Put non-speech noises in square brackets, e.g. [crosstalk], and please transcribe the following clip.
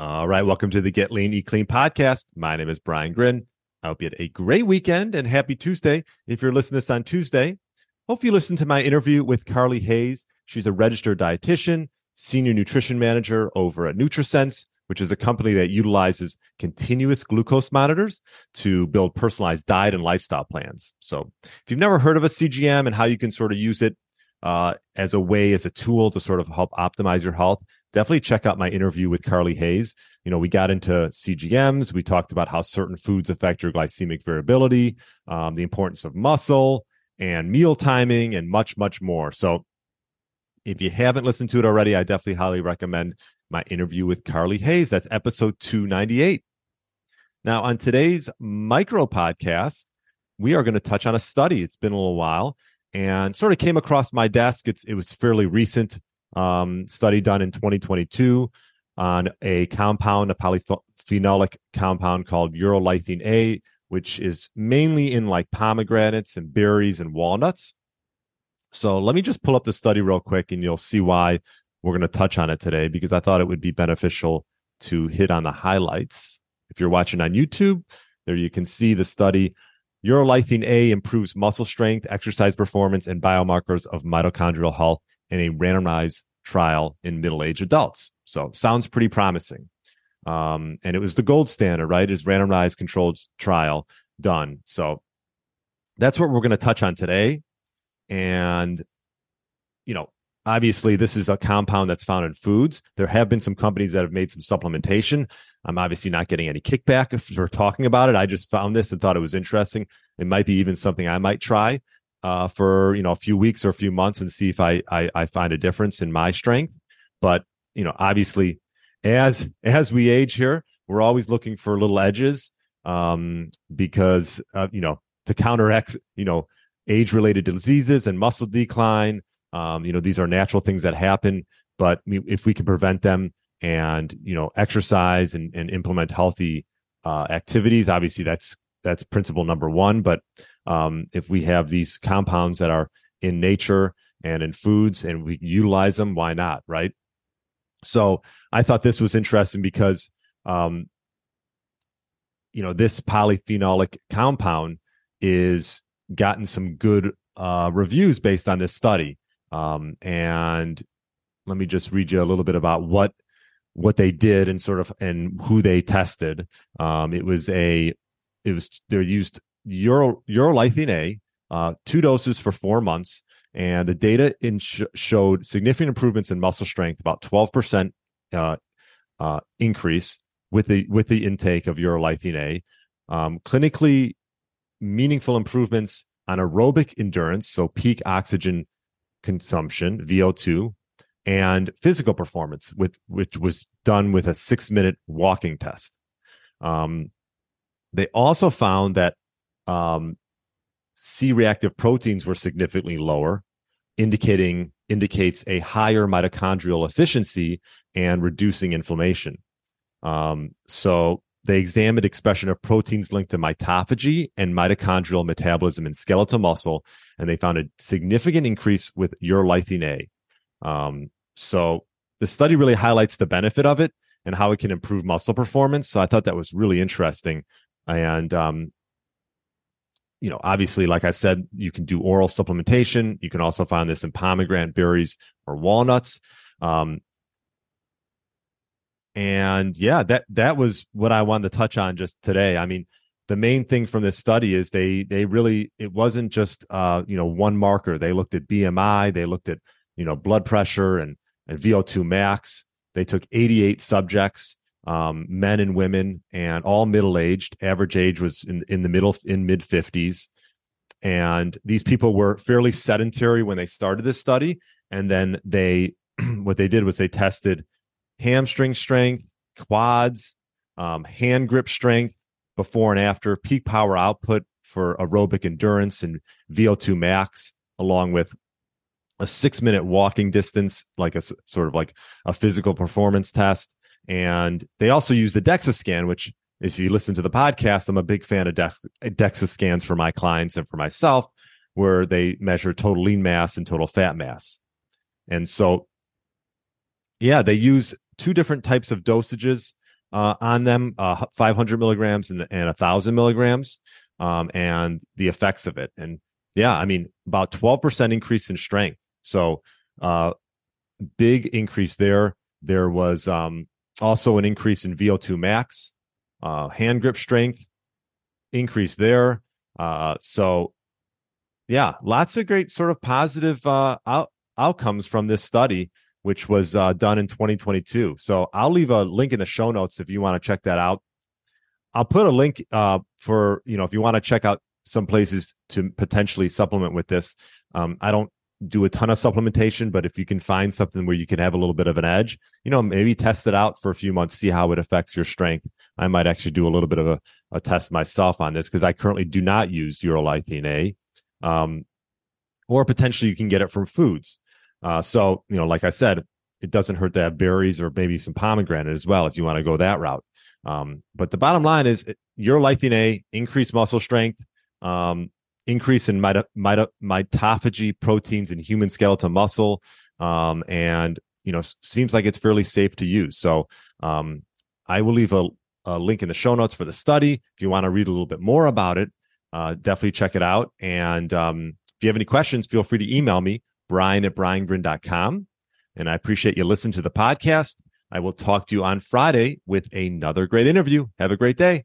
All right, welcome to the Get Lean, Eat Clean podcast. My name is Brian Grin. I hope you had a great weekend and happy Tuesday. If you're listening to this on Tuesday, hope you listened to my interview with Carly Hayes. She's a registered dietitian, senior nutrition manager over at NutriSense, which is a company that utilizes continuous glucose monitors to build personalized diet and lifestyle plans. So, if you've never heard of a CGM and how you can sort of use it uh, as a way, as a tool to sort of help optimize your health, definitely check out my interview with Carly Hayes. You know, we got into CGMs. We talked about how certain foods affect your glycemic variability, um, the importance of muscle and meal timing, and much, much more. So, if you haven't listened to it already, I definitely highly recommend my interview with Carly Hayes. That's episode 298. Now, on today's micro podcast, we are going to touch on a study. It's been a little while and sort of came across my desk. It's it was fairly recent um, study done in 2022 on a compound, a polyphenolic compound called urolithin A, which is mainly in like pomegranates and berries and walnuts. So let me just pull up the study real quick and you'll see why we're going to touch on it today because I thought it would be beneficial to hit on the highlights. If you're watching on YouTube, there you can see the study. Urolithin A improves muscle strength, exercise performance, and biomarkers of mitochondrial health in a randomized trial in middle-aged adults. So sounds pretty promising. Um, and it was the gold standard, right? Is randomized controlled trial done. So that's what we're going to touch on today. And you know, obviously this is a compound that's found in foods. There have been some companies that have made some supplementation. I'm obviously not getting any kickback [laughs] for talking about it. I just found this and thought it was interesting. It might be even something I might try uh, for you know a few weeks or a few months and see if I, I I find a difference in my strength. But you know, obviously, as as we age here, we're always looking for little edges um, because uh, you know to counteract you know age related diseases and muscle decline. Um, you know, these are natural things that happen, but if we can prevent them and you know exercise and, and implement healthy uh, activities, obviously that's that's principle number one. But um, if we have these compounds that are in nature and in foods and we utilize them, why not? Right. So I thought this was interesting because, um, you know, this polyphenolic compound is gotten some good uh, reviews based on this study. Um, and let me just read you a little bit about what what they did and sort of and who they tested. Um, it was a it was they used Euro, urolithin A, uh, two doses for four months, and the data in sh- showed significant improvements in muscle strength, about twelve percent uh, uh, increase with the with the intake of urolithin A. Um, clinically meaningful improvements on aerobic endurance, so peak oxygen consumption (VO2), and physical performance, with which was done with a six minute walking test. Um, they also found that um, C reactive proteins were significantly lower, indicating indicates a higher mitochondrial efficiency and reducing inflammation. Um, so they examined expression of proteins linked to mitophagy and mitochondrial metabolism in skeletal muscle, and they found a significant increase with urolithin A. Um, so the study really highlights the benefit of it and how it can improve muscle performance. So I thought that was really interesting. And um, you know, obviously, like I said, you can do oral supplementation. You can also find this in pomegranate berries or walnuts. Um, and yeah, that that was what I wanted to touch on just today. I mean, the main thing from this study is they they really it wasn't just uh, you know one marker. They looked at BMI, they looked at you know blood pressure and and VO2 max. They took 88 subjects um, men and women, and all middle aged. Average age was in, in the middle, in mid 50s. And these people were fairly sedentary when they started this study. And then they, [clears throat] what they did was they tested hamstring strength, quads, um, hand grip strength before and after, peak power output for aerobic endurance and VO2 max, along with a six minute walking distance, like a sort of like a physical performance test. And they also use the DEXA scan, which if you listen to the podcast, I'm a big fan of Dex- DEXA scans for my clients and for myself, where they measure total lean mass and total fat mass. And so, yeah, they use two different types of dosages uh, on them uh, 500 milligrams and, and 1,000 milligrams um, and the effects of it. And yeah, I mean, about 12% increase in strength. So, uh, big increase there. There was um, also an increase in VO2 max, uh, hand grip strength, increase there. Uh, so, yeah, lots of great sort of positive uh, out- outcomes from this study, which was uh, done in 2022. So, I'll leave a link in the show notes if you want to check that out. I'll put a link uh, for you know if you want to check out some places to potentially supplement with this. Um, I don't do a ton of supplementation, but if you can find something where you can have a little bit of an edge, you know, maybe test it out for a few months, see how it affects your strength. I might actually do a little bit of a, a test myself on this because I currently do not use urolithium A. Um, or potentially you can get it from foods. Uh, so, you know, like I said, it doesn't hurt to have berries or maybe some pomegranate as well if you want to go that route. Um, but the bottom line is urolithium A, increased muscle strength, um, increase in mito- mito- mitophagy proteins in human skeletal muscle, um, and you know seems like it's fairly safe to use. So um, I will leave a, a, link in the show notes for the study if you want to read a little bit more about it. Uh, definitely check it out. And um, if you have any questions, feel free to email me, brian at briangrin.com. And I appreciate you listening to the podcast. I will talk to you on Friday with another great interview. Have a great day.